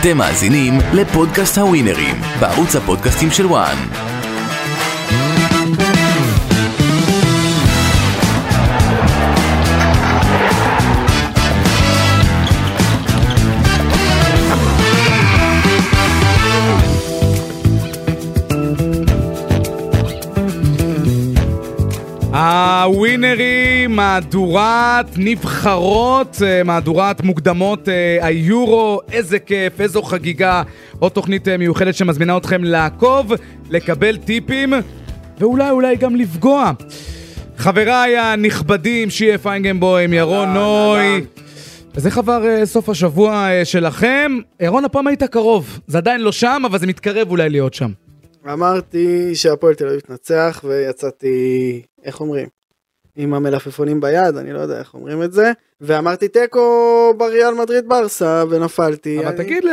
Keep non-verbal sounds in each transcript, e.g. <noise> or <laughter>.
אתם מאזינים לפודקאסט הווינרים, בערוץ הפודקאסטים של וואן. הווינרים, מהדורת נבחרות, אה, מהדורת מוקדמות אה, היורו, איזה כיף, איזו חגיגה. עוד תוכנית אה, מיוחדת שמזמינה אתכם לעקוב, לקבל טיפים, ואולי אולי גם לפגוע. חבריי הנכבדים, שיה פיינגנבוים, ירון נוי. אז איך עבר אה, סוף השבוע אה, שלכם? ירון, הפעם היית קרוב. זה עדיין לא שם, אבל זה מתקרב אולי להיות שם. אמרתי שהפועל תל אביב תנצח ויצאתי, איך אומרים? עם המלפפונים ביד, אני לא יודע איך אומרים את זה, ואמרתי תיקו בריאל מדריד ברסה ונפלתי. אבל אני- תגיד,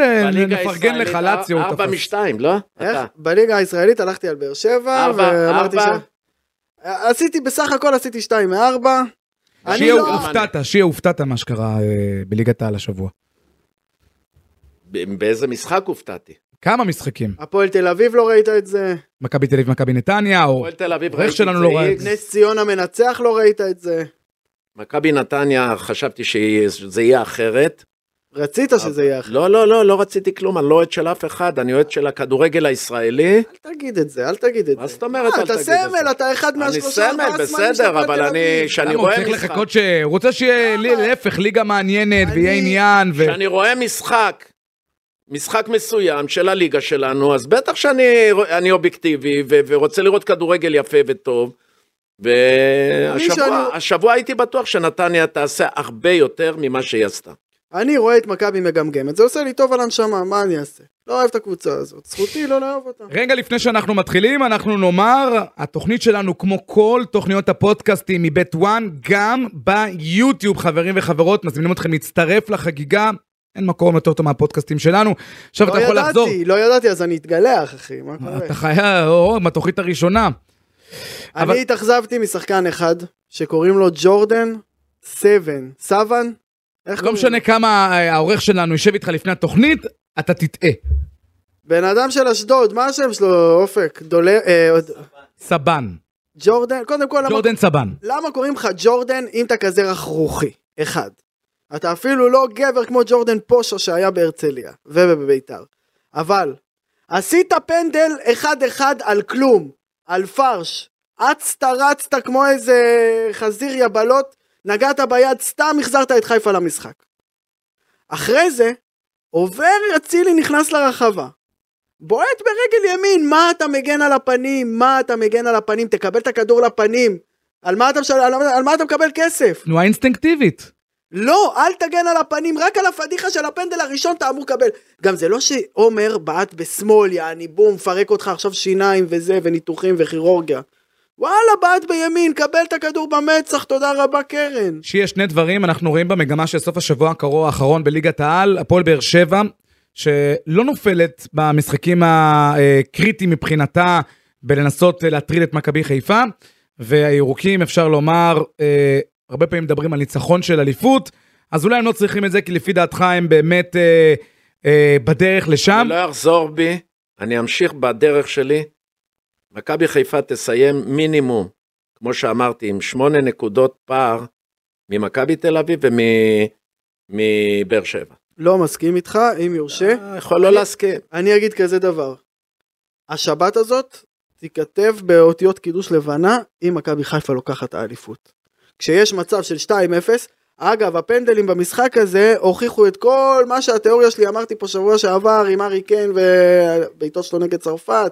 נפרגן לך, לאציו ארבע. משתיים, לא? איך? אתה. בליגה הישראלית הלכתי על באר שבע, ארבע, ואמרתי ארבע. עשיתי בסך הכל עשיתי שתיים מארבע. אני שיה לא... הופתעת, שיה הופתעת מה שקרה אה, בליגת העל השבוע. באיזה משחק הופתעתי? כמה משחקים? הפועל תל אביב לא ראית את זה, מכבי תל אביב, מכבי נתניה, או... הפועל תל אביב ראיתי שלנו את לא זה. זה. נס ציונה מנצח לא ראית את זה. מכבי נתניה, חשבתי שזה יהיה אחרת. רצית שזה יהיה אחר. לא, לא, לא, לא רציתי כלום, אני לא אוהד של אף אחד, אני אוהד של הכדורגל הישראלי. אל תגיד את זה, אל תגיד את זה. מה זאת אומרת אה, אל אתה תגיד את סמל, זה? אתה אחד אני מהשלושה סמל, ארבעה סמלים של בסדר, אבל אני, אביב. כשאני למה, הוא רואה צריך משחק, לחכות ש... הוא רוצה שיהיה? להפך, ליגה מעניינת, אני- ויהיה עניין, ו... כשאני רואה משחק, משחק מסוים של הליגה שלנו, אז בטח שאני אני אובייקטיבי ו- ורוצה לראות כדורגל יפה וטוב. והשבוע הייתי בטוח שנתניה תעשה הרבה יותר ממה שהיא עשתה. אני רואה את מכבי מגמגמת, זה עושה לי טוב על הנשמה, מה אני אעשה? לא אוהב את הקבוצה הזאת, זכותי לא לאהוב אותה. רגע לפני שאנחנו מתחילים, אנחנו נאמר, התוכנית שלנו, כמו כל תוכניות הפודקאסטים מבית וואן, גם ביוטיוב, חברים וחברות, מזמינים אתכם להצטרף לחגיגה. אין מקום יותר טוב מהפודקאסטים שלנו. עכשיו אתה לא יכול לחזור. ידעתי, לא ידעתי, אז אני אתגלח, אחי, מה קורה? אתה חייב, או, מהתוכנית הראשונה. אבל- אני התאכזבתי משחקן אחד, שקוראים לו ג'ורדן סבן, סבן? איך לא משנה? כמה אה, העורך שלנו יושב איתך לפני התוכנית, אתה תטעה. בן אדם של אשדוד, מה השם שלו, אופק? דולה... אה, סבן. ג'ורדן? קודם כל, למה- ג'ורדן סבן. למה קוראים לך ג'ורדן אם אתה כזה רכרוכי? אחד. אתה אפילו לא גבר כמו ג'ורדן פושה שהיה בהרצליה ובביתר. אבל, עשית פנדל אחד אחד על כלום, על פרש. אצת רצת כמו איזה חזיר יבלות, נגעת ביד, סתם החזרת את חיפה למשחק. אחרי זה, עובר אצילי נכנס לרחבה. בועט ברגל ימין, מה אתה מגן על הפנים? מה אתה מגן על הפנים? תקבל את הכדור לפנים. על מה אתה. על... על מה אתה מקבל כסף? תנועה אינסטינקטיבית. לא, אל תגן על הפנים, רק על הפדיחה של הפנדל הראשון אתה אמור לקבל. גם זה לא שעומר בעט בשמאל, יעני בום, מפרק אותך עכשיו שיניים וזה, וניתוחים וכירורגיה. וואלה, בעט בימין, קבל את הכדור במצח, תודה רבה קרן. שיש שני דברים, אנחנו רואים במגמה של סוף השבוע הקרוב האחרון בליגת העל, הפועל באר שבע, שלא נופלת במשחקים הקריטיים מבחינתה בלנסות להטריד את מכבי חיפה, והירוקים, אפשר לומר, אה, הרבה פעמים מדברים על ניצחון של אליפות, אז אולי הם לא צריכים את זה, כי לפי דעתך הם באמת אה, אה, בדרך לשם. אני לא אחזור בי, אני אמשיך בדרך שלי. מכבי חיפה תסיים מינימום, כמו שאמרתי, עם שמונה נקודות פער ממכבי תל אביב ומבאר שבע. לא מסכים איתך, אם יורשה. אה, יכול לא להסכים. אני אגיד כזה דבר. השבת הזאת תיכתב באותיות קידוש לבנה אם מכבי חיפה לוקחת את האליפות. כשיש מצב של 2-0, אגב הפנדלים במשחק הזה הוכיחו את כל מה שהתיאוריה שלי אמרתי פה שבוע שעבר עם ארי קיין ובעיטות שלו נגד צרפת.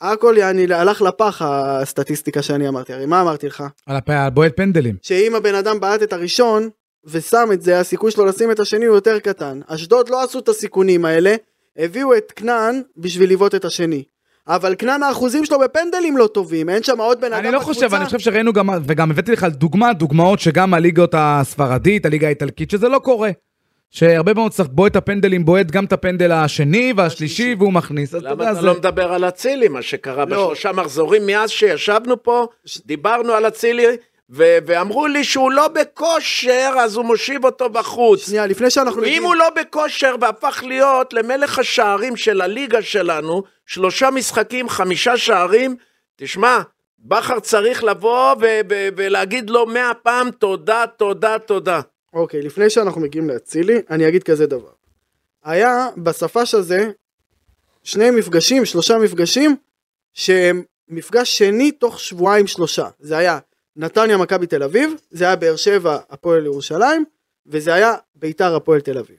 הכל יעני הלך לפח הסטטיסטיקה שאני אמרתי, הרי מה אמרתי לך? על הפ- על בועט פנדלים. שאם הבן אדם בעט את הראשון ושם את זה, הסיכוי שלו לשים את השני הוא יותר קטן. אשדוד לא עשו את הסיכונים האלה, הביאו את כנען בשביל לבעוט את השני. אבל כנען האחוזים שלו בפנדלים לא טובים, אין שם עוד בן אדם אני לא חושב, אני חושב שראינו גם, וגם הבאתי לך דוגמה, דוגמאות שגם הליגות הספרדית, הליגה האיטלקית, שזה לא קורה. שהרבה מאוד צריך בועט הפנדלים, בועט גם את הפנדל השני והשלישי, והוא מכניס. אתה למה יודע, אתה זה... לא מדבר על אצילי, מה שקרה לא. בשלושה מחזורים מאז שישבנו פה, דיברנו על אצילי, ו- ואמרו לי שהוא לא בכושר, אז הוא מושיב אותו בחוץ. שנייה, לפני שאנחנו אם הוא לא בכושר והפך להיות למלך השערים של הליגה שלנו, שלושה משחקים, חמישה שערים, תשמע, בכר צריך לבוא ו- ו- ולהגיד לו מאה פעם תודה, תודה, תודה. אוקיי, לפני שאנחנו מגיעים לאצילי, אני אגיד כזה דבר. היה בספש הזה שני מפגשים, שלושה מפגשים, שהם מפגש שני תוך שבועיים שלושה. זה היה נתניה מכבי תל אביב, זה היה באר שבע הפועל ירושלים, וזה היה ביתר הפועל תל אביב.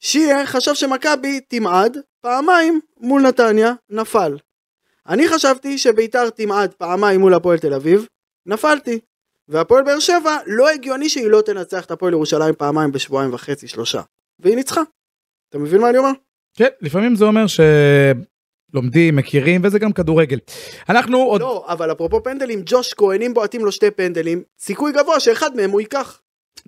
שיה חשב שמכבי תמעד פעמיים מול נתניה, נפל. אני חשבתי שביתר תמעד פעמיים מול הפועל תל אביב, נפלתי. והפועל באר שבע, לא הגיוני שהיא לא תנצח את הפועל ירושלים פעמיים בשבועיים וחצי, שלושה. והיא ניצחה. אתה מבין מה אני אומר? כן, לפעמים זה אומר שלומדים, מכירים, וזה גם כדורגל. אנחנו עוד... לא, אבל אפרופו פנדלים, ג'וש כהן, אם בועטים לו שתי פנדלים, סיכוי גבוה שאחד מהם הוא ייקח.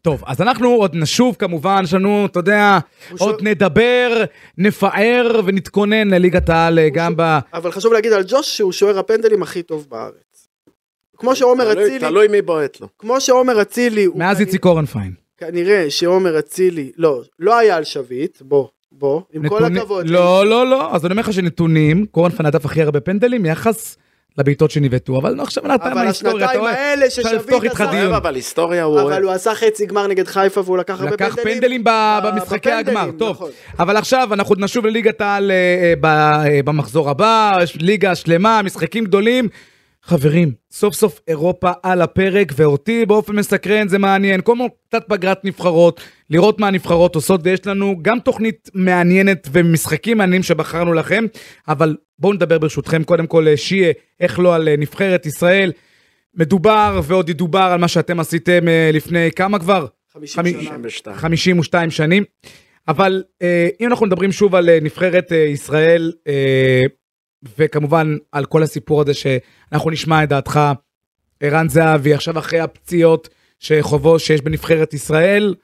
טוב, אז אנחנו עוד נשוב כמובן, יש לנו, אתה יודע, עוד ש- נדבר, נפאר ונתכונן לליגת העל גם ש- ב... אבל חשוב להגיד על ג'וש שהוא שוער הפנדלים הכי טוב בארץ. כמו שעומר אצילי, תלוי מי בועט לו. כמו שעומר אצילי, מאז איציק אורנפיין. כנראה שעומר אצילי, לא, לא היה על שביט, בוא, בוא, עם כל נתונים- הכבוד. לא, לא, לא, אז אני אומר לך שנתונים, קורנפיין הדף הכי הרבה פנדלים, יחס לבעיטות שנבעטו, אבל עכשיו נתן אבל מההיסטוריה, אתה רואה? אפשר לפתוח איתך עשה, דיון. אבל היסטוריה הוא אבל. הוא עשה חצי גמר נגד חיפה והוא לקח הרבה לקח פנדלים. פנדלים ב- ב- במשחקי בפנדלים, הגמר, טוב. נכון. אבל עכשיו אנחנו נשוב לליגת העל אה, אה, ב- אה, במחזור הבא, ליגה שלמה, משחקים גדולים. חברים, סוף סוף אירופה על הפרק, ואותי באופן מסקרן זה מעניין. קודם כל, קצת פגרת נבחרות, לראות מה הנבחרות עושות, ויש לנו גם תוכנית מעניינת ומשחקים מעניינים שבחרנו לכם, אבל בואו נדבר ברשותכם קודם כל, אה, שיה, איך לא על אה, נבחרת ישראל. מדובר ועוד ידובר על מה שאתם עשיתם אה, לפני כמה כבר? 50 חמי- שנה. 52. 52 שנים. אבל אם אנחנו מדברים שוב על נבחרת ישראל, וכמובן על כל הסיפור הזה שאנחנו נשמע את דעתך, ערן זהבי, עכשיו אחרי הפציעות שחובו שיש בנבחרת ישראל,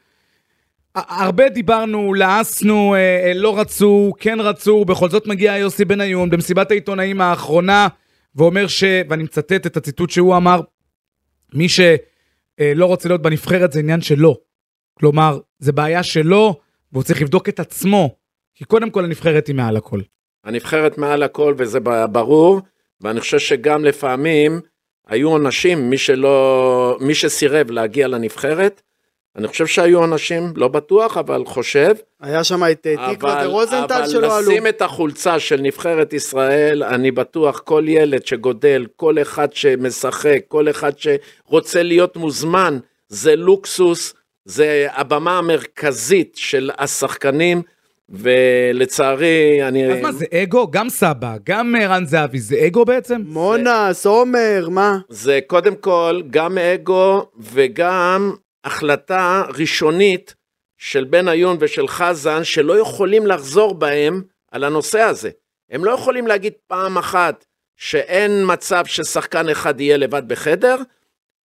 הרבה דיברנו, לעסנו, אה, אה, לא רצו, כן רצו, בכל זאת מגיע יוסי בניון במסיבת העיתונאים האחרונה, ואומר ש... ואני מצטט את הציטוט שהוא אמר, מי שלא רוצה להיות בנבחרת זה עניין שלו. כלומר, זה בעיה שלו, והוא צריך לבדוק את עצמו, כי קודם כל הנבחרת היא מעל הכל. הנבחרת מעל הכל וזה ברור, ואני חושב שגם לפעמים היו עונשים, מי שלא, מי שסירב להגיע לנבחרת, אני חושב שהיו עונשים, לא בטוח, אבל חושב, היה שם את אה, תקווה אבל, ורוזנטל שלא אבל עלו. לשים את החולצה של נבחרת ישראל, אני בטוח, כל ילד שגודל, כל אחד שמשחק, כל אחד שרוצה להיות מוזמן, זה לוקסוס, זה הבמה המרכזית של השחקנים, ולצערי, אני... אז מה, זה אגו? גם סבא, גם ערן זהבי, זה אגו בעצם? מונס, עומר, מה? זה קודם כל גם אגו וגם החלטה ראשונית של בניון ושל חזן שלא יכולים לחזור בהם על הנושא הזה. הם לא יכולים להגיד פעם אחת שאין מצב ששחקן אחד יהיה לבד בחדר,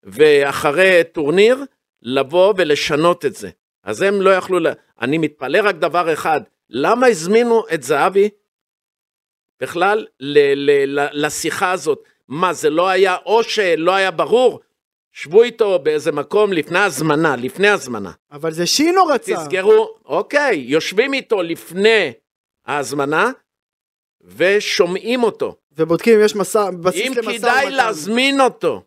ואחרי טורניר לבוא ולשנות את זה. אז הם לא יכלו, ל... אני מתפלא רק דבר אחד, למה הזמינו את זהבי בכלל ל- ל- ל- לשיחה הזאת? מה, זה לא היה, או שלא היה ברור? שבו איתו באיזה מקום לפני הזמנה, לפני הזמנה. אבל זה שינו רצה. תזכרו, אוקיי, יושבים איתו לפני ההזמנה ושומעים אותו. ובודקים אם יש מסע, בסיס אם למשא כדאי ומתן. להזמין אותו.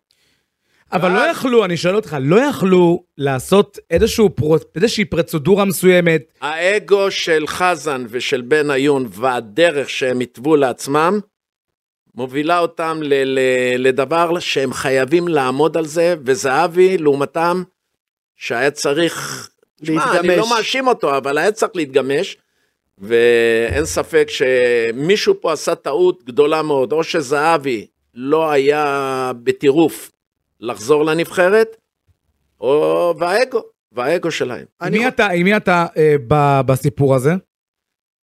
אבל לא יכלו, אני שואל אותך, לא יכלו לעשות איזשהו איזושהי פרוצדורה מסוימת, האגו של חזן ושל בניון והדרך שהם התוו לעצמם, מובילה אותם ל- ל- לדבר שהם חייבים לעמוד על זה, וזהבי, לעומתם, שהיה צריך... שמע, אני להתגמש. לא מאשים אותו, אבל היה צריך להתגמש, ואין ספק שמישהו פה עשה טעות גדולה מאוד, או שזהבי לא היה בטירוף לחזור לנבחרת, או והאגו, והאגו שלהם. עם מי אתה, עם מי אתה אה, ב, בסיפור הזה?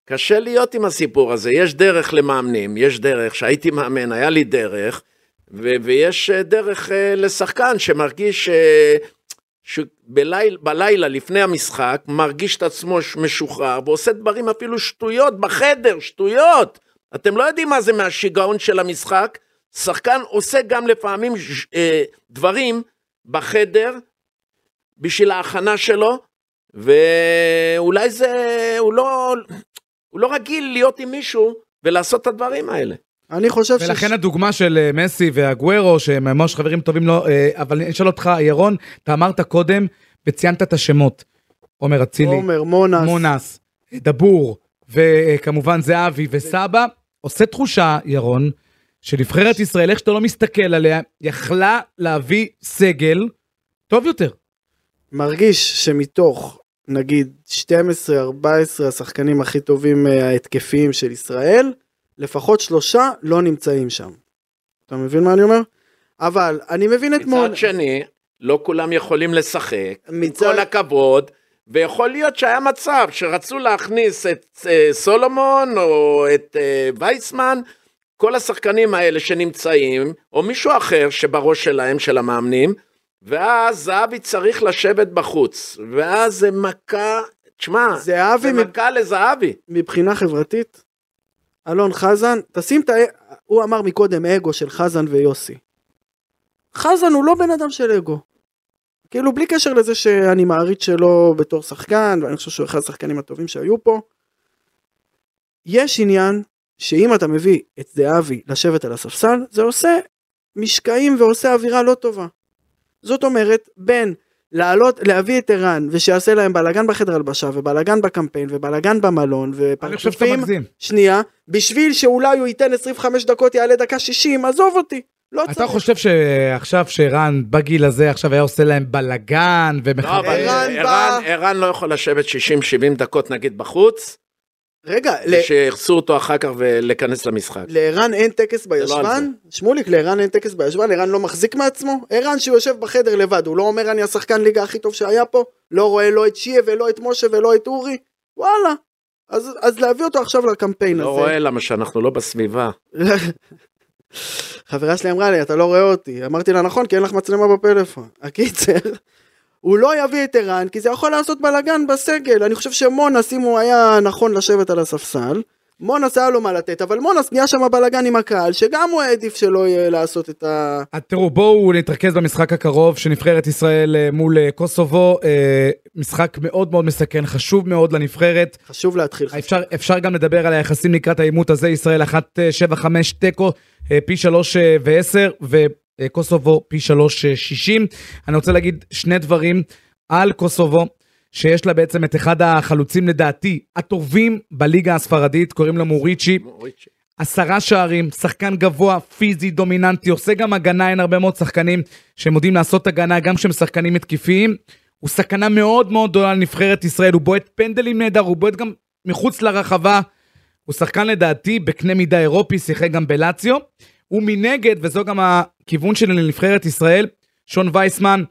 קשה להיות עם הסיפור הזה, יש דרך למאמנים, יש דרך, שהייתי מאמן, היה לי דרך, ו- ויש אה, דרך אה, לשחקן שמרגיש אה, שבלילה לפני המשחק, מרגיש את עצמו משוחרר, ועושה דברים אפילו שטויות בחדר, שטויות. אתם לא יודעים מה זה מהשיגעון של המשחק, שחקן עושה גם לפעמים ש- אה, דברים בחדר בשביל ההכנה שלו, ואולי זה, הוא לא, הוא לא רגיל להיות עם מישהו ולעשות את הדברים האלה. אני חושב ולכן הדוגמה של אה, מסי והגוורו, שהם ממש חברים טובים לו, אה, אבל אני אשאל אותך, ירון, אתה אמרת קודם וציינת את השמות. עומר אצילי, עומר, מונס, מונס, דבור, וכמובן זהבי וסבא. עושה תחושה, ירון, שנבחרת ישראל, איך שאתה לא מסתכל עליה, יכלה להביא סגל טוב יותר. מרגיש שמתוך נגיד 12-14 השחקנים הכי טובים אה, ההתקפיים של ישראל, לפחות שלושה לא נמצאים שם. אתה מבין מה אני אומר? אבל אני מבין את מון... מצד שני, לא כולם יכולים לשחק, עם מצד- כל הכבוד, ויכול להיות שהיה מצב שרצו להכניס את אה, סולומון או את אה, וייסמן, כל השחקנים האלה שנמצאים, או מישהו אחר שבראש שלהם, של המאמנים, ואז זהבי צריך לשבת בחוץ, ואז זה מכה, תשמע, זהבי זה מב- מכה לזהבי. מבחינה חברתית, אלון חזן, תשים את ה... הוא אמר מקודם אגו של חזן ויוסי. חזן הוא לא בן אדם של אגו. כאילו בלי קשר לזה שאני מעריץ שלו בתור שחקן, ואני חושב שהוא אחד השחקנים הטובים שהיו פה. יש עניין שאם אתה מביא את זהבי לשבת על הספסל, זה עושה משקעים ועושה אווירה לא טובה. זאת אומרת, בין לעלות, להביא את ערן, ושיעשה להם בלאגן בחדר הלבשה, ובלאגן בקמפיין, ובלאגן במלון, אני חושב שאתה ופרצופים. שנייה, בשביל שאולי הוא ייתן 25 דקות, יעלה דקה 60, עזוב אותי. לא אתה צריך. חושב שעכשיו שרן בגיל הזה עכשיו היה עושה להם בלאגן לא, ומחכה... אבל ערן ערן, בא- ערן לא יכול לשבת 60-70 דקות נגיד בחוץ, רגע, שיחסו אותו אחר כך ולהיכנס למשחק. לערן אין טקס לא בישבן? שמוליק, לערן אין טקס בישבן? ערן לא מחזיק מעצמו? ערן שהוא יושב בחדר לבד, הוא לא אומר אני השחקן ליגה הכי טוב שהיה פה? לא רואה לא את שיה ולא את משה ולא את אורי? וואלה. אז, אז להביא אותו עכשיו לקמפיין לא הזה. רואה למה שאנחנו לא בסביבה. <laughs> חברה שלי אמרה לי, אתה לא רואה אותי. אמרתי לה, נכון, כי אין לך מצלמה בפלאפון. הקיצר, הוא לא יביא את ערן, כי זה יכול לעשות בלאגן בסגל. אני חושב שמונס, אם הוא היה נכון לשבת על הספסל, מונס היה לו מה לתת, אבל מונס נהיה שם בלאגן עם הקהל, שגם הוא העדיף שלא יהיה לעשות את ה... תראו, בואו נתרכז במשחק הקרוב של נבחרת ישראל אה, מול אה, קוסובו. אה, משחק מאוד מאוד מסכן, חשוב מאוד לנבחרת. חשוב להתחיל. אפשר, אפשר גם לדבר על היחסים לקראת העימות הזה, ישראל 1-7-5 תיקו, פי 3 ו-10, וקוסובו פי 3 60. אני רוצה להגיד שני דברים על קוסובו, שיש לה בעצם את אחד החלוצים לדעתי הטובים בליגה הספרדית, קוראים לו מוריצ'י. עשרה שערים, שחקן גבוה, פיזי, דומיננטי, עושה גם הגנה, אין הרבה מאוד שחקנים שהם יודעים לעשות הגנה, גם כשהם שחקנים התקפיים. הוא סכנה מאוד מאוד גדולה לנבחרת ישראל, הוא בועט פנדלים נהדר, הוא בועט גם מחוץ לרחבה. הוא שחקן לדעתי בקנה מידה אירופי, שיחק גם בלציו. ומנגד, וזו גם הכיוון שלי לנבחרת ישראל, שון וייסמן,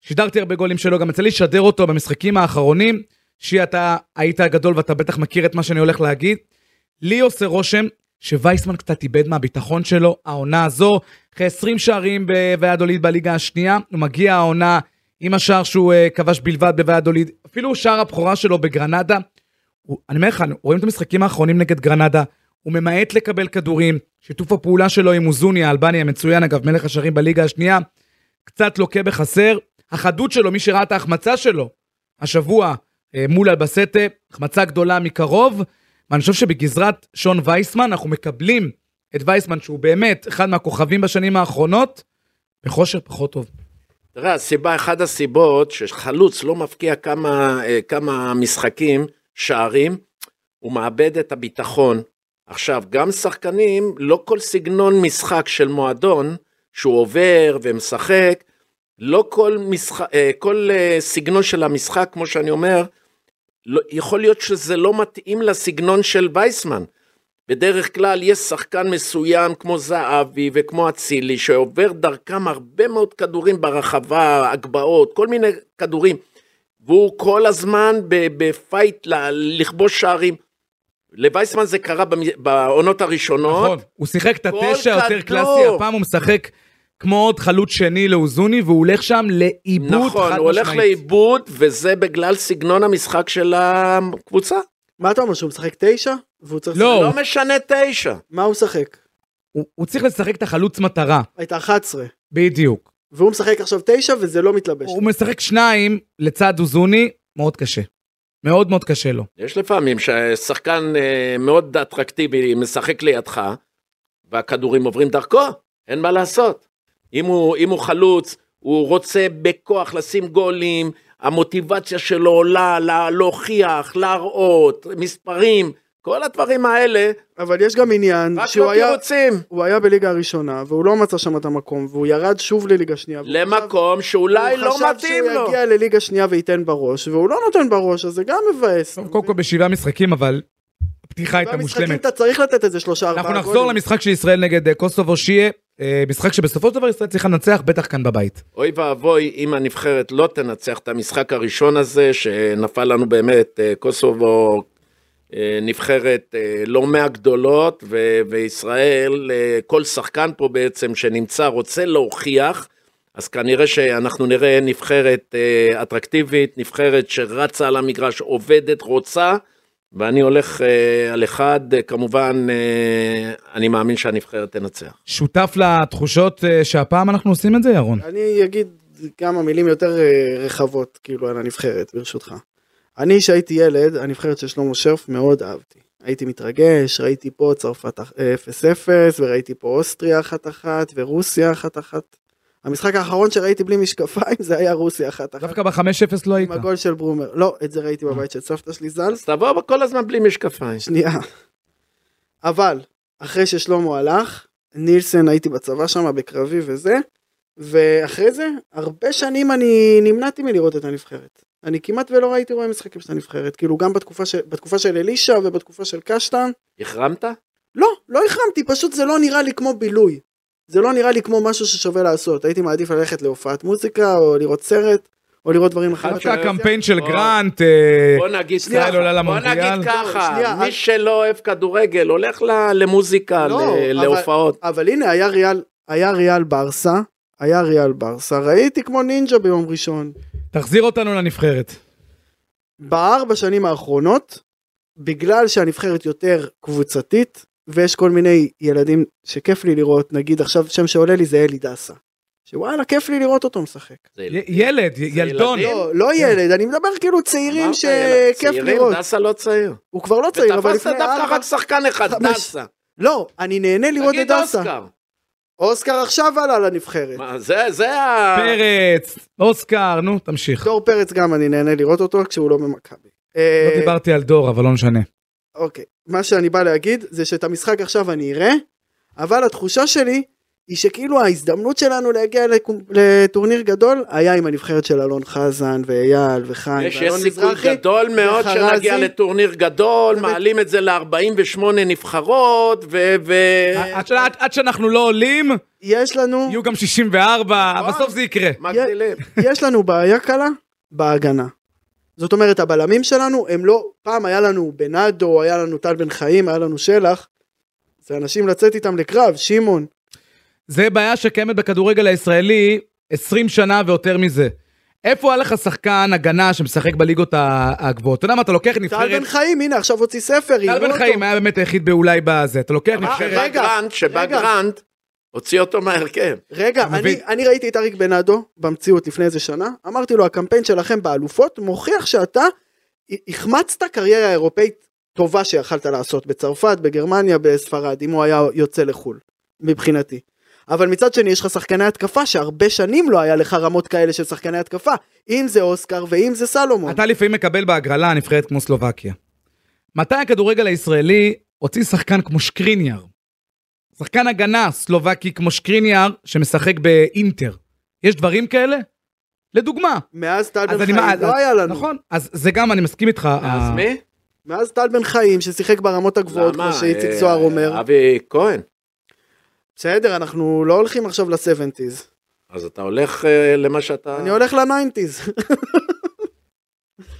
שידרתי הרבה גולים שלו, גם יצא לי לשדר אותו במשחקים האחרונים. שי, אתה היית הגדול ואתה בטח מכיר את מה שאני הולך להגיד. לי עושה רושם שווייסמן קצת איבד מהביטחון שלו, העונה הזו, אחרי 20 שערים בויאדוליד בליגה השנייה, הוא מגיע העונה עם השער שהוא uh, כבש בלבד בויאדוליד, אפילו שער הבכורה שלו בגרנדה. הוא, אני אומר לך, רואים את המשחקים האחרונים נגד גרנדה, הוא ממעט לקבל כדורים, שיתוף הפעולה שלו עם אוזוני האלבני המצוין, אגב, מלך השערים בליגה השנייה, קצת לוקה בחסר. החדות שלו, מי שראה את ההחמצה שלו השבוע uh, מול אלבסטה, החמצה גדולה מקרוב, ואני חושב שבגזרת שון וייסמן אנחנו מקבלים את וייסמן שהוא באמת אחד מהכוכבים בשנים האחרונות, בכושר פחות טוב. תראה, הסיבה, אחת הסיבות שחלוץ לא מפקיע כמה, אה, כמה משחקים, שערים, הוא מאבד את הביטחון. עכשיו, גם שחקנים, לא כל סגנון משחק של מועדון, שהוא עובר ומשחק, לא כל, משחק, אה, כל אה, סגנון של המשחק, כמו שאני אומר, לא, יכול להיות שזה לא מתאים לסגנון של וייסמן. בדרך כלל יש שחקן מסוים כמו זהבי וכמו אצילי שעובר דרכם הרבה מאוד כדורים ברחבה, הגבהות, כל מיני כדורים. והוא כל הזמן בפייט לכבוש שערים. לווייסמן זה קרה בעונות הראשונות. נכון, הוא שיחק את התשע יותר. קלאסי, הפעם הוא משחק כמו עוד חלוץ שני לאוזוני, והוא הולך שם לאיבוד נכון, חד הוא הולך משמעית. לאיבוד, וזה בגלל סגנון המשחק של הקבוצה. מה אתה אומר, שהוא משחק תשע? והוא צריך... לא. לא משנה תשע. מה הוא משחק? הוא, הוא צריך לשחק את החלוץ מטרה, את ה-11. בדיוק. והוא משחק עכשיו תשע וזה לא מתלבש. הוא משחק שניים לצד אוזוני, מאוד קשה. מאוד מאוד קשה לו. יש לפעמים ששחקן אה, מאוד אטרקטיבי משחק לידך, והכדורים עוברים דרכו, אין מה לעשות. אם הוא, אם הוא חלוץ, הוא רוצה בכוח לשים גולים, המוטיבציה שלו עולה, לה, להוכיח, להראות, מספרים, כל הדברים האלה, אבל יש גם עניין רק שהוא לא היה, תירוצים. הוא היה בליגה הראשונה והוא לא מצא שם את המקום והוא ירד שוב לליגה שנייה. והוא חשב- למקום שאולי הוא לא חשב מתאים שהוא לו. יגיע לליגה שנייה וייתן בראש והוא לא נותן בראש אז זה גם מבאס. קודם כל בשבעה משחקים, אבל הפתיחה הייתה במשחקים מושלמת. אתה צריך לתת איזה שלושה ארבעה אנחנו. נחזור למשחק של ישראל נגד אה, קוסובו שיהיה, אה, משחק שבסופו של דבר ישראל צריכה לנצח, בטח כאן בבית. אוי ואבוי אם הנבחרת לא תנצח את המשחק הראשון הזה, שנפל לנו באמת, אה, קוסובו נבחרת אה, לא מהגדולות, ו- וישראל, אה, כל שחקן פה בעצם שנמצא רוצה להוכיח, אז כנראה שאנחנו נראה נבחרת אה, אטרקטיבית, נבחרת שרצה על המגרש, עובדת, רוצה, ואני הולך אה, על אחד, אה, כמובן, אה, אני מאמין שהנבחרת תנצח. שותף לתחושות אה, שהפעם אנחנו עושים את זה, ירון? אני אגיד כמה מילים יותר אה, רחבות כאילו על הנבחרת ברשותך. אני שהייתי ילד הנבחרת של שלמה שרף מאוד אהבתי. הייתי מתרגש ראיתי פה צרפת אה, 0-0 וראיתי פה אוסטריה 1-1 ורוסיה 1-1. המשחק האחרון שראיתי בלי משקפיים זה היה רוסיה 1-1. דווקא ב-5-0 לא היית. עם הגול של ברומר. לא את זה ראיתי בבית של סבתא שלי ז"ל. אז תבוא כל הזמן בלי משקפיים. שנייה. אבל אחרי ששלמה הלך, נילסן הייתי בצבא שם בקרבי וזה, ואחרי זה הרבה שנים אני נמנעתי מלראות את הנבחרת. אני כמעט ולא ראיתי רואה משחקים של הנבחרת, כאילו גם בתקופה של, בתקופה של אלישע ובתקופה של קשטן. החרמת? לא, לא החרמתי, פשוט זה לא נראה לי כמו בילוי. זה לא נראה לי כמו משהו ששווה לעשות. הייתי מעדיף ללכת להופעת מוזיקה, או לראות סרט, או לראות דברים אחרים. דווקא הקמפיין של. גרנט, אה, בוא נגיד ככה, בוא. נגיד ככה, שנייה, מי שלא אוהב כדורגל הולך למוזיקה, לא, להופעות. אבל הנה היה ריאל, היה ריאל ברסה, היה ריאל ברסה, ראיתי כמו נינג'ה ביום ראשון. תחזיר אותנו לנבחרת. בארבע שנים האחרונות, בגלל שהנבחרת יותר קבוצתית, ויש כל מיני ילדים שכיף לי לראות, נגיד עכשיו שם שעולה לי זה אלי דסה. שוואלה כיף לי לראות אותו משחק. ילד, ילדון. לא, לא ילד, אני מדבר כאילו צעירים שכיף צעירים, לראות. דסה לא צעיר. הוא כבר לא צעיר, אבל ותפסת לפני דווקא ארבע... רק שחקן אחד. דסה. לא, אני נהנה לראות את תגיד דסה. אוסקר. עכשיו עלה לנבחרת. מה, זה זה ה... פרץ, אוסקר, נו, תמשיך. דור פרץ גם אני נהנה לראות אותו כשהוא לא במכבי. אה, לא דיברתי על דור, אבל לא משנה. אוקיי, מה שאני בא להגיד זה שאת המשחק עכשיו אני אראה, אבל התחושה שלי היא שכאילו ההזדמנות שלנו להגיע לטורניר גדול היה עם הנבחרת של אלון חזן ואייל וחיים יש סיכוי מזרחי. גדול מאוד וחרזי. שנגיע לטורניר גדול, באמת. מעלים את זה ל-48 נבחרות, ו... ו- עד ש- עד- עד שאנחנו לא עולים, יש לנו, יהיו גם 64, נכון. בסוף זה יקרה. מגדילים. יש לנו בעיה קלה בהגנה. זאת אומרת הבלמים שלנו הם לא, פעם היה לנו בנאדו, היה לנו טל בן חיים, היה לנו שלח. זה אנשים לצאת איתם לקרב, שמעון. זה בעיה שקיימת בכדורגל הישראלי 20 שנה ויותר מזה. איפה היה לך שחקן הגנה שמשחק בליגות הגבוהות? אתה יודע מה, אתה לוקח טל נבחרת... בן חיים, הנה עכשיו הוציא ספר, טל בן. חיים היה באמת היחיד באולי בזה. אתה לוקח אה, נבחרת... רגע, שבא גרנט, שבא. גרנט, הוציא אותו מהרכב. רגע, אני ראיתי את אריק בנאדו במציאות לפני איזה שנה, אמרתי לו הקמפיין שלכם באלופות מוכיח שאתה החמצת קריירה אירופאית טובה שיכלת לעשות בצרפת, בגרמניה, בספרד, אם הוא היה יוצא לחו"ל, מבחינתי. אבל מצד שני יש לך שחקני התקפה שהרבה שנים לא היה לך רמות כאלה של שחקני התקפה, אם זה אוסקר ואם זה סלומון. אתה לפעמים מקבל בהגרלה נבחרת כמו סלובקיה. מתי הכדורגל הישראלי הוציא שחקן כמו שקריניאר? שחקן הגנה סלובקי כמו שקריניאר שמשחק באינטר. יש דברים כאלה? לדוגמה. מאז טל אז בן אני חיים לא היה לנו. נכון, אז זה גם, אני מסכים איתך. אז ה- מי? מאז טל בן חיים ששיחק ברמות הגבוהות, למה? כמו שאיציק אה, זוהר אומר. אבי כהן. בסדר, אנחנו לא הולכים עכשיו ל-70's. אז אתה הולך אה, למה שאתה... אני הולך ל-90's. <laughs>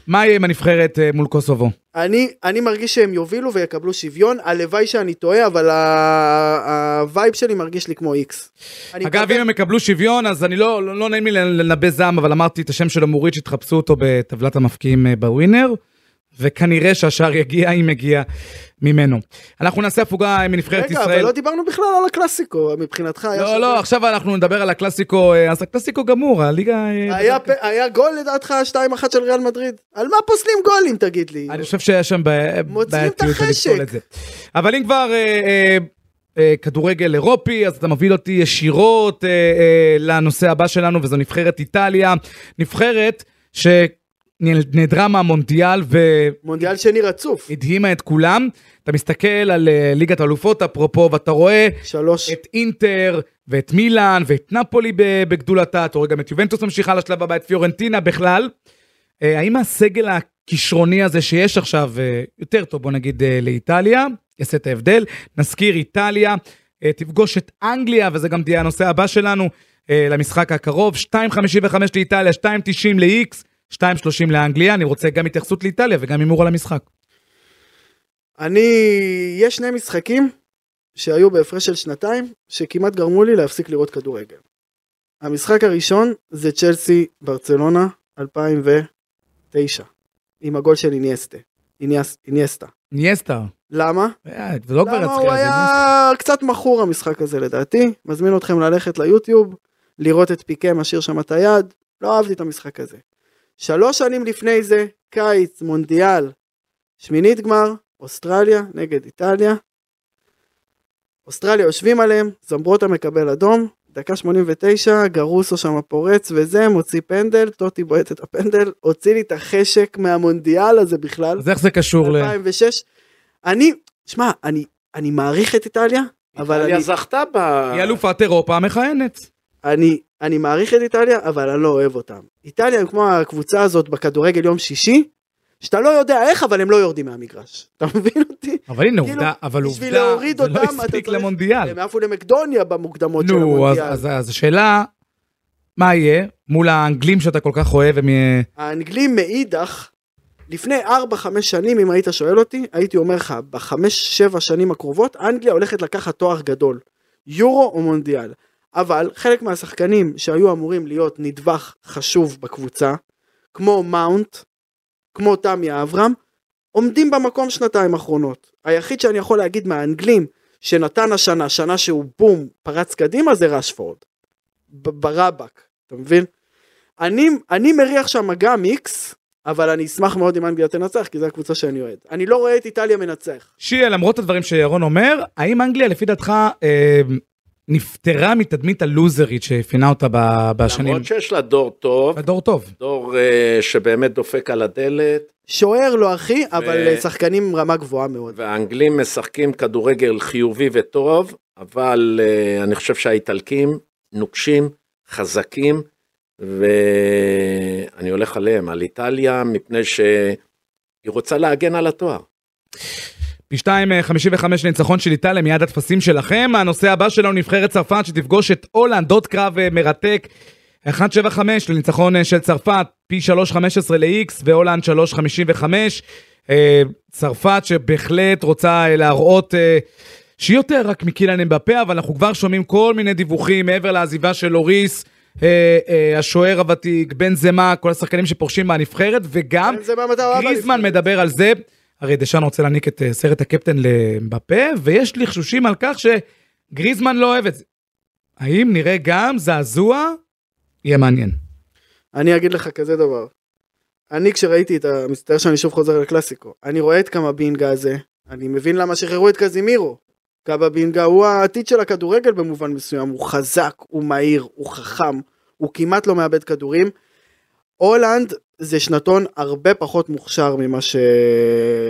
מה יהיה עם הנבחרת אה, מול קוסובו? אני, אני מרגיש שהם יובילו ויקבלו שוויון, הלוואי שאני טועה, אבל ה- הווייב שלי מרגיש לי כמו איקס. אגב, מקווה- אם הם יקבלו שוויון, אז אני לא, לא, לא נעים לי לנבא זעם, אבל אמרתי את השם שלו מוריד, שתחפשו אותו בטבלת המפקיעים אה, בווינר, וכנראה שהשער יגיע אם יגיע. ממנו. אנחנו נעשה הפוגה מנבחרת רגע, ישראל. אבל לא דיברנו בכלל על הקלאסיקו, מבחינתך לא. לא, עכשיו אנחנו נדבר על הקלאסיקו, אה, אז הקלאסיקו גמור, הליגה... אה, היה גול לדעתך 2-1 של ריאל מדריד? על מה פוסלים גולים תגיד לי? אני חושב שהיה שם בעייתיות החשק. בלפסול את זה. אבל אם כבר אה, אה, אה, כדורגל אירופי, אז אתה מוביל אותי ישירות אה, אה, לנושא הבא שלנו, וזו נבחרת איטליה. נבחרת שנעדרה מהמונדיאל מונדיאל שני רצוף. והדהימה את כולם. אתה מסתכל על אה, ליגת האלופות, אפרופו, ואתה רואה שלוש. את אינטר ואת מילאן ואת נפולי בגדולתה, אתה רואה גם את יובנטוס ממשיכה לשלב הבא, את פיורנטינה בכלל. אה, האם הסגל הכישרוני הזה שיש עכשיו אה, יותר טוב, בוא נגיד, אה, לאיטליה, יעשה את ההבדל? נזכיר, איטליה אה, תפגוש את אנגליה, וזה גם תהיה הנושא הבא שלנו אה, למשחק הקרוב, 2.55 לאיטליה, 2.90 ל-X, 2.30 לאנגליה, אני רוצה גם התייחסות לאיטליה וגם הימור על המשחק. אני, יש שני משחקים שהיו בהפרש של שנתיים, שכמעט גרמו לי להפסיק לראות כדורגל. המשחק הראשון זה צ'לסי ברצלונה 2009, עם הגול של איניאסטה. איניאס, איניאסטה. ניאסטה, למה? אה, זה לא כבר למה רצחי, הוא היה קצת מכור המשחק הזה לדעתי. מזמין אתכם ללכת ליוטיוב, לראות את פיקה משאיר שם את היד. לא אהבתי את המשחק הזה. שלוש שנים לפני זה, קיץ, מונדיאל, שמינית גמר, אוסטרליה נגד איטליה. אוסטרליה יושבים עליהם, זמברוטה מקבל אדום, דקה 89, גרוסו שם פורץ וזה, מוציא פנדל, טוטי בועט את הפנדל, הוציא לי את החשק מהמונדיאל הזה בכלל. אז איך זה קשור ל... 2006. אני, שמע, אני, אני מעריך את איטליה, אבל איטליה אני, זכתה ב... היא אלופת אירופה המכהנת. אני, אני מעריך את איטליה, אבל אני לא אוהב אותם. איטליה הם כמו הקבוצה הזאת בכדורגל יום שישי, שאתה לא יודע איך, אבל הם לא יורדים מהמגרש. <laughs> אתה מבין אותי? אבל הנה כאילו, עובדה, אבל בשביל עובדה, להוריד זה לא אותם, אתה הספיק צריך- למונדיאל. הם עפו למקדוניה במוקדמות של נו, המונדיאל. אז אז השאלה, מה יהיה מול האנגלים שאתה כל כך אוהב, הם... האנגלים מאידך, לפני 4-5 שנים, אם היית שואל אותי, הייתי אומר לך, בחמש-שבע שנים הקרובות, אנגליה הולכת לקחת תואר גדול, יורו או מונדיאל. אבל חלק מהשחקנים שהיו אמורים להיות נדבך חשוב בקבוצה, כמו מאונט, כמו תמי אברהם, עומדים במקום שנתיים אחרונות. היחיד שאני יכול להגיד מהאנגלים שנתן השנה, שנה שהוא בום, פרץ קדימה, זה רשפורד. ב- ברבק, אתה מבין? אני, אני מריח שם גם איקס, אבל אני אשמח מאוד אם אנגליה תנצח, כי זו הקבוצה שאני אוהד. אני לא רואה את איטליה מנצח. שיה, למרות הדברים שירון אומר, האם אנגליה לפי דעתך אה, נפטרה מתדמית הלוזרית שאפיינה אותה בשנים? למרות שיש לה דור טוב, בדור טוב. דור אה, שבאמת דופק על הדלת, שוער לא אחי, אבל ו- שחקנים עם רמה גבוהה מאוד. והאנגלים משחקים כדורגל חיובי וטוב, אבל אה, אני חושב שהאיטלקים נוקשים, חזקים, ואני הולך עליהם, על איטליה, מפני שהיא רוצה להגן על התואר. פי 2.55 לניצחון של איטליה מיד הטפסים שלכם. הנושא הבא שלנו נבחרת צרפת שתפגוש את הולנד, עוד קרב אה, מרתק. 1.75 לניצחון אה, של צרפת, פי 3.15 ל-X והולנד 3.55. אה, צרפת שבהחלט רוצה אה, להראות אה, שהיא יותר רק מקילן אמבפה, אבל אנחנו כבר שומעים כל מיני דיווחים מעבר לעזיבה של לוריס. אה, אה, השוער הוותיק, בן זמה, כל השחקנים שפורשים מהנבחרת, וגם גריזמן. מדבר על זה. הרי דשאן רוצה להעניק את אה, סרט הקפטן למבפה, ויש לחשושים על כך שגריזמן לא אוהב את זה. האם נראה גם זעזוע? יהיה מעניין. אני אגיד לך כזה דבר. אני כשראיתי את ה... מצטער שאני שוב חוזר לקלאסיקו. אני רואה את קמבינגה הזה, אני מבין למה שחררו את קזימירו. קמבינגה הוא העתיד של הכדורגל במובן מסוים, הוא חזק, הוא מהיר, הוא חכם, הוא כמעט לא מאבד כדורים. הולנד זה שנתון הרבה פחות מוכשר ממה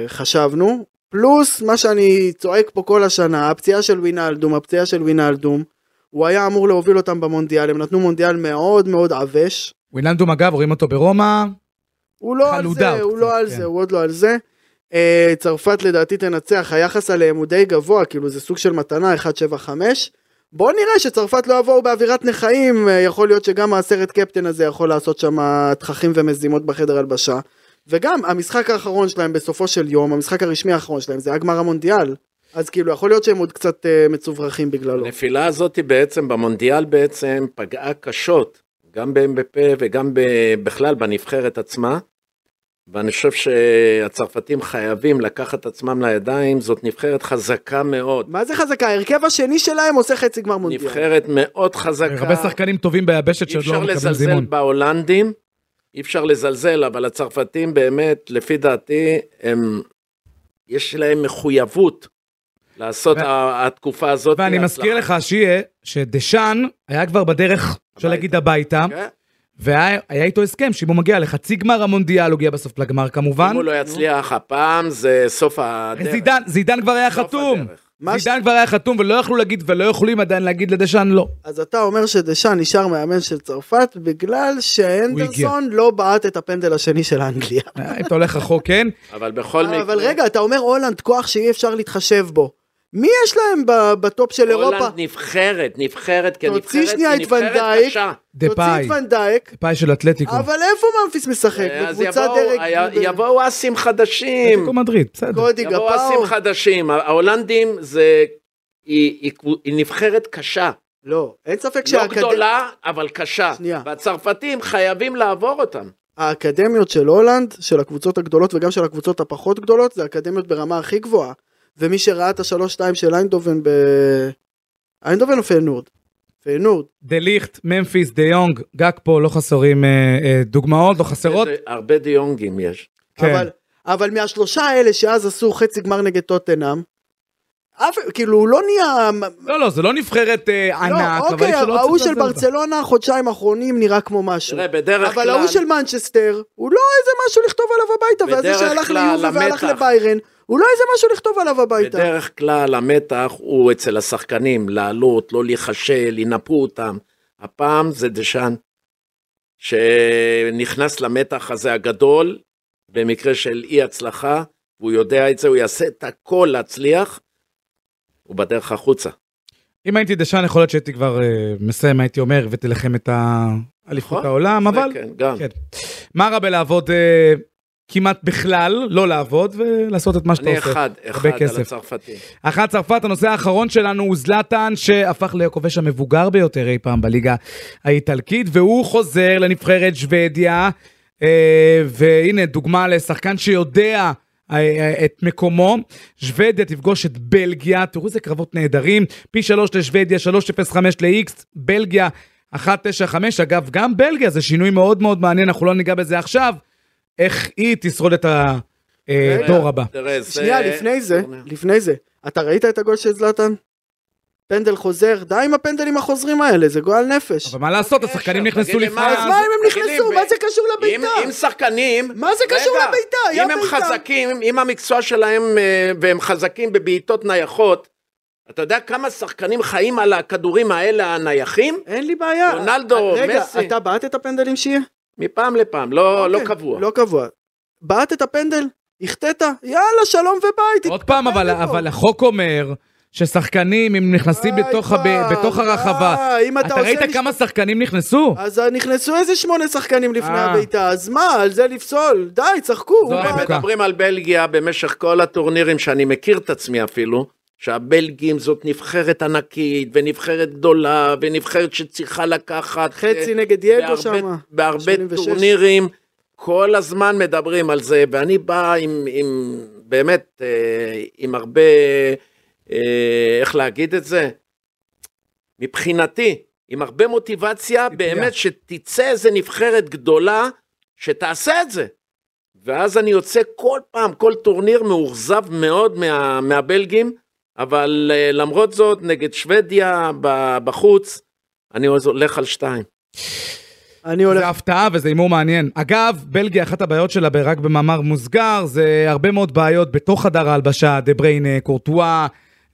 שחשבנו, פלוס מה שאני צועק פה כל השנה, הפציעה של וינאלדום, הפציעה של וינאלדום, הוא היה אמור להוביל אותם במונדיאל, הם נתנו מונדיאל מאוד מאוד עבש. ווילנדום אגב, רואים אותו ברומא, הוא לא על זה, הוא לא על כן. זה, הוא עוד לא על זה. אה, צרפת לדעתי תנצח, היחס עליהם הוא די גבוה, כאילו זה סוג של מתנה, 1.75. בוא נראה שצרפת לא יבואו באווירת נכאים, אה, יכול להיות שגם הסרט קפטן הזה יכול לעשות שם תככים ומזימות בחדר הלבשה. וגם המשחק האחרון שלהם בסופו של יום, המשחק הרשמי האחרון שלהם זה היה גמר המונדיאל. אז כאילו יכול להיות שהם עוד קצת אה, מצוברחים בגללו. הנפילה הזאת בעצם במונדיאל בעצם פגעה קשות, גם באמבפה וגם ב- בכלל בנבחרת עצמה. ואני חושב שהצרפתים חייבים לקחת עצמם לידיים, זאת נבחרת חזקה מאוד. מה זה חזקה? ההרכב השני שלהם עושה חצי גמר מונדיאל. נבחרת מאוד חזקה. הרבה שחקנים טובים ביבשת אי שעוד אפשר לא מקבלים לזלזל זימון. בהולנדים, אי אפשר לזלזל, אבל הצרפתים באמת, לפי דעתי, הם, יש להם מחויבות לעשות ו- התקופה הזאת. ואני מזכיר לך, שיהיה, שדשאן היה כבר בדרך, אפשר להגיד, הביתה, כן? והיה היה איתו הסכם שאם הוא מגיע לחצי גמר המונדיאל, הוא הגיע בסוף לגמר כמובן. אם הוא לא יצליח הפעם, זה סוף הדרך. זידן, זידן כבר היה חתום. זידן כבר היה חתום ולא יכלו להגיד ולא יכולים עדיין להגיד לדשאן לא. אז אתה אומר שדשאן נשאר מאמן של צרפת בגלל. שהנדרסון לא בעט את הפנדל השני של אנגליה. אה, אם אתה הולך רחוק, כן? אבל בכל מקרה, אבל רגע, אתה אומר הולנד כוח שאי אפשר להתחשב בו. מי יש להם ב- בטופ של אירופה? הולנד נבחרת, נבחרת כנבחרת, תוציא שנייה את ון נבחרת דייק. קשה. תוציא את ונדייק, דפאי של אתלטיקו. אבל איפה ממפיס משחק? יבואו- דרג... יבואו אסים חדשים, אתלטיקו מדריד, בסדר. קודי יבואו אסים. חדשים, ההולנדים זה, היא- נבחרת קשה. לא, אין ספק לא שהאקד- גדולה, אבל קשה. שנייה. והצרפתים חייבים לעבור אותם. האקדמיות של הולנד, של הקבוצות הגדולות וגם של הקבוצות הפחות גדולות, זה אקדמיות ברמה הכי גבוהה. ומי שראה את השלוש שתיים של איינדובן ב... איינדובן או פיינורד? פיינורד. דה ליכט, ממפיס, דה יונג, גקפו, לא חסרים אה, אה, דוגמאות, לא חסרות. הרבה דיונגים יש. כן. אבל, אבל מהשלושה האלה שאז עשו חצי גמר נגד טוטנאם, אף, כאילו הוא לא נהיה... לא, לא, זה לא נבחרת אה, לא, ענק, אבל אוקיי, אי אפשר לא ההוא של. ברצלונה חודשיים האחרונים נראה כמו משהו. תראה, בדרך אבל כלל, ההוא של מנצ'סטר, הוא לא איזה משהו לכתוב עליו הביתה, וזה בדרך שהלך כלל ליובה והלך לביירן, הוא לא איזה משהו לכתוב עליו הביתה. בדרך כלל המתח הוא אצל השחקנים, לעלות, לא להיכשל, ינפו אותם. הפעם זה דשאן, שנכנס למתח הזה הגדול, במקרה של אי הצלחה, והוא יודע את זה, הוא יעשה את הכל להצליח, הוא בדרך החוצה. אם הייתי דשן, יכול להיות שהייתי כבר אה, מסיים, הייתי אומר, הבאתי לכם את האליפות נכון. העולם, אבל כן, גם. כן. מה רע בלעבוד אה, כמעט בכלל, לא לעבוד ולעשות את מה שאתה אני עושה. אחד, הרבה אחד על. הצרפתים. אחת צרפת, הנושא האחרון שלנו הוא זלאטן, שהפך לכובש המבוגר ביותר אי פעם בליגה האיטלקית, והוא חוזר לנבחרת שוודיה, אה, והנה דוגמה לשחקן שיודע אה, אה, את מקומו. שוודיה תפגוש את בלגיה, תראו איזה קרבות נהדרים, פי 3 לשוודיה, 3.05 ל-X, בלגיה 1.95, אגב, גם בלגיה זה שינוי מאוד מאוד מעניין, אנחנו לא ניגע בזה עכשיו, איך היא תשרוד את הדור הבא. שנייה, לפני זה, לפני זה, אתה ראית את הגול של זלאטן? פנדל חוזר, די עם הפנדלים החוזרים האלה, זה גועל נפש. אבל מה לעשות, השחקנים נכנסו לפני... מה- אז מה אם הם נכנסו? מה זה קשור לביתה? אם שחקנים... מה זה קשור רגע, לביתה? אם הם. חזקים, אם המקצוע שלהם אה, והם חזקים בבעיטות נייחות, אתה יודע כמה שחקנים חיים על הכדורים האלה הנייחים? אין לי בעיה. רונלדו, רגע, מסי. אתה בעט את הפנדלים שיהיה? מפעם לפעם, לא, לא אוקיי, קבוע. לא קבוע. בעט את הפנדל? החטאת? יאללה, שלום ובית. עוד פעם, אבל, אבל. החוק אומר ששחקנים, אם נכנסים בתוך, הב, בתוך הרחבה, אם אתה אתה ראית משפט- כמה שחקנים נכנסו? אז נכנסו איזה שמונה שחקנים לפני אה. הביתה, אז מה, על זה לפסול? די, צחקו. מדברים על בלגיה במשך כל הטורנירים שאני מכיר את עצמי אפילו, שהבלגים זאת נבחרת ענקית ונבחרת גדולה ונבחרת שצריכה לקחת חצי אה, נגד בהרבה- שם. בהרבה 86. טורנירים, כל הזמן מדברים על זה, ואני בא עם, עם באמת, אה, עם הרבה, אה, איך להגיד את זה? מבחינתי, עם הרבה מוטיבציה. באמת שתצא איזה נבחרת גדולה שתעשה את זה. ואז אני יוצא כל פעם, כל טורניר מאוכזב מאוד מה, מהבלגים, אבל אה, למרות זאת, נגד שוודיה בחוץ, אני הולך על שתיים. אני הולך... זה הפתעה וזה הימור מעניין. אגב, בלגיה, אחת הבעיות שלה, רק במאמר מוסגר, זה הרבה מאוד בעיות בתוך חדר ההלבשה, דה בריינה, קורטואה.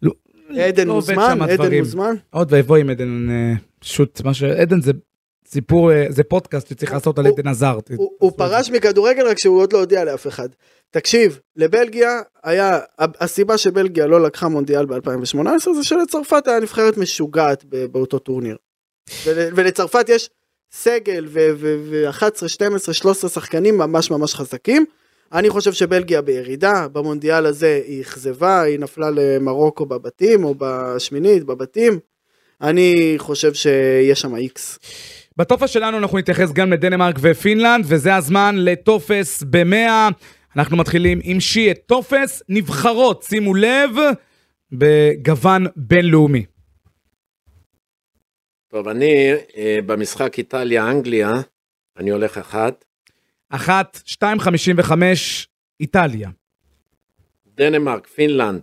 לא- עדן לא מוזמן, עדן. מוזמן. עוד ואבוי עם עדן, אה, פשוט, מה ש... עדן זה סיפור, אה, זה פודקאסט שצריך לעשות על עדן עזר. הוא- פרש מכדורגל רק שהוא עוד לא הודיע לאף אחד. תקשיב, לבלגיה היה, הסיבה שבלגיה לא לקחה מונדיאל ב-2018 זה שלצרפת היה נבחרת משוגעת באותו טורניר. ול- ולצרפת יש סגל ו-11, 12, 13 שחקנים ממש ממש חזקים. אני חושב שבלגיה בירידה, במונדיאל הזה היא אכזבה, היא נפלה למרוקו בבתים או בשמינית בבתים. אני חושב שיש שם איקס. בטופס שלנו אנחנו נתייחס גם לדנמרק ופינלנד, וזה הזמן לטופס במאה. אנחנו מתחילים עם שייע טופס נבחרות, שימו לב, בגוון בינלאומי. טוב, אני אה, במשחק איטליה-אנגליה, אני הולך אחת. אחת, שתיים חמישים וחמש, איטליה. דנמרק, פינלנד,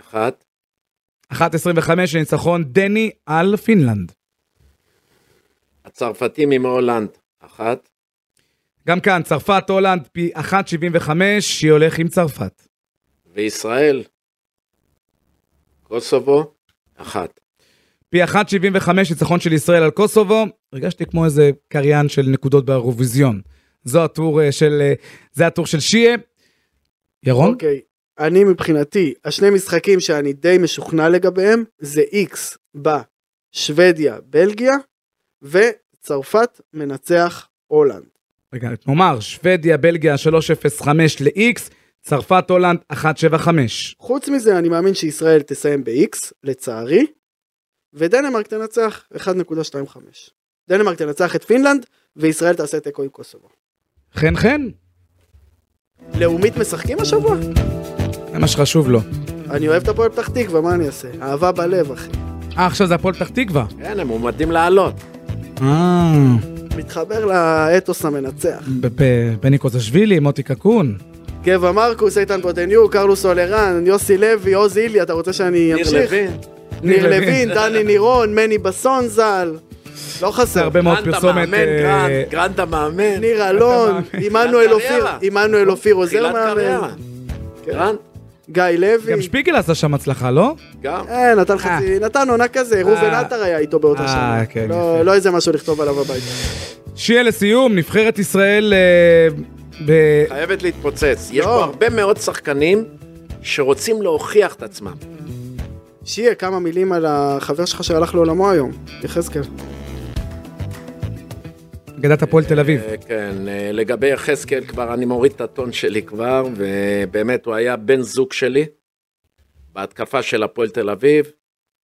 אחת. אחת עשרים וחמש, ניצחון דני על פינלנד. הצרפתים עם הולנד, אחת. גם כאן, צרפת, הולנד, פי 1.75, שייע הולך עם צרפת. וישראל, קוסובו, אחת. פי 1.75, ניצחון של ישראל על קוסובו. הרגשתי כמו איזה קריין של נקודות באירוויזיון. זו הטור אה, של, אה, זה הטור של שיה. ירון? אוקיי, אני מבחינתי, השני משחקים שאני די משוכנע לגביהם, זה איקס בשוודיה, בלגיה, וצרפת מנצח הולנד. רגע, נאמר, שוודיה, בלגיה 3.05 ל-X, צרפת, הולנד 1.75. חוץ מזה, אני מאמין שישראל תסיים ב-X, לצערי, ודנמרק תנצח 1.25. דנמרק תנצח את פינלנד, וישראל תעשה תיקו עם קוסובו. חן חן, לאומית משחקים השבוע? זה מה שחשוב לו. אני אוהב את הפועל פתח תקווה, מה אני אעשה? אהבה בלב, אחי. אה, עכשיו זה הפועל פתח תקווה. כן, הם מועמדים לעלות. אה, מתחבר לאתוס המנצח. בני קוזשווילי, מוטי קקון. גבע מרקוס, איתן בוטניוק, קרלוס אולרן, יוסי לוי, עוז אילי, אתה רוצה שאני ניר אמשיך? לוין, ניר ניר לוין, דני נירון, מני בסון ז"ל. לא חסר. הרבה מאוד גרנט פרסומת. המאמן, אה, גרנט, המאמן. ניר אלון, עמנואל אופיר. עמנואל אופיר עוזר תחילת מאמן. קריירה. כן. גרנט, גיא לוי. גם שפיגל עשה שם הצלחה, לא? גם. אה, נתן חצי, נתן עונה כזה, ראובן עטר היה איתו באותה אה, שנה. כן, לא-. לא איזה משהו לכתוב עליו הביתה. שיהיה לסיום, נבחרת ישראל אה, ב- חייבת להתפוצץ. יש לא. פה הרבה מאוד שחקנים שרוצים להוכיח את עצמם. שיהיה כמה מילים על החבר שלך שהלך לעולמו היום, יחזקאל. אגדת הפועל תל אביב. אה, כן, אה, לגבי יחזקאל כבר אני מוריד את הטון שלי כבר, ובאמת הוא היה בן זוג שלי בהתקפה של הפועל תל אביב,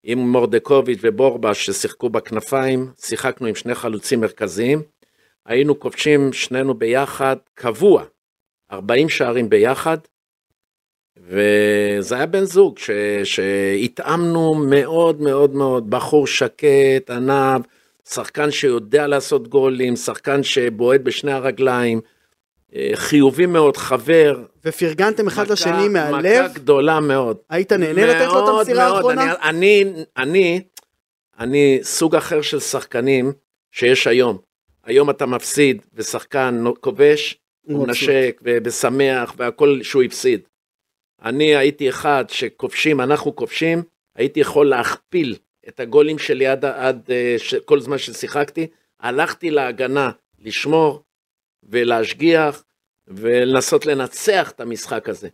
עם מורדקוביץ' ובורבש ששיחקו בכנפיים, שיחקנו עם שני חלוצים מרכזיים, היינו כובשים שנינו ביחד, קבוע, 40 שערים ביחד, וזה היה בן זוג. שהתאמנו מאוד מאוד מאוד, בחור שקט, ענב, שחקן שיודע לעשות גולים, שחקן שבועט בשני הרגליים, אה, חיובי מאוד, חבר. ופרגנתם אחד מכה- לשני מהלב, מכה גדולה מאוד. היית נהנה לתת לו את מאוד המסירה מאוד. האחרונה? אני, אני, אני, אני סוג אחר של שחקנים שיש היום. היום אתה מפסיד ושחקן כובש, הוא. מנשק ושמח והכל שהוא הפסיד. אני הייתי אחד שכובשים, אנחנו כובשים, הייתי יכול להכפיל את הגולים שלי עד, עד אה, ש, כל זמן ששיחקתי, הלכתי להגנה לשמור ולהשגיח ולנסות לנצח את המשחק הזה.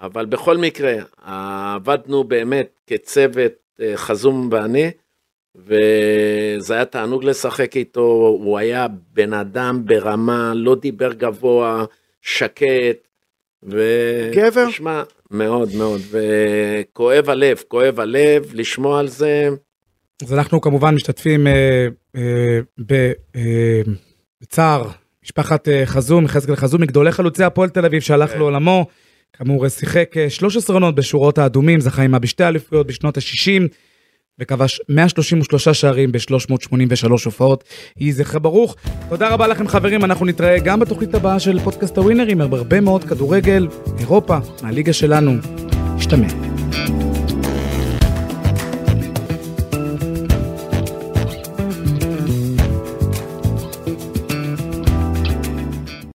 אבל בכל מקרה, עבדנו באמת כצוות אה, חזום ואני, וזה היה תענוג לשחק איתו, הוא היה בן אדם ברמה, לא דיבר גבוה, שקט, ו... גבר? תשמע, מאוד מאוד, וכואב הלב, כואב הלב לשמוע על זה. אז אנחנו כמובן משתתפים אה, אה, ב- אה, בצער משפחת אה, חזום, יחזקאל חזום, מגדולי חלוצי הפועל תל אביב שהלך כן. לעולמו. כאמור, שיחק אה, 13 עונות בשורות האדומים, זכה עימה בשתי אליפויות בשנות ה-60, וכבש 133 שערים ב-383 הופעות. יהי זכר ברוך. תודה רבה לכם חברים, אנחנו נתראה גם בתוכנית הבאה של פודקאסט הווינרים, הרבה מאוד כדורגל, אירופה, מהליגה שלנו. נשתמע.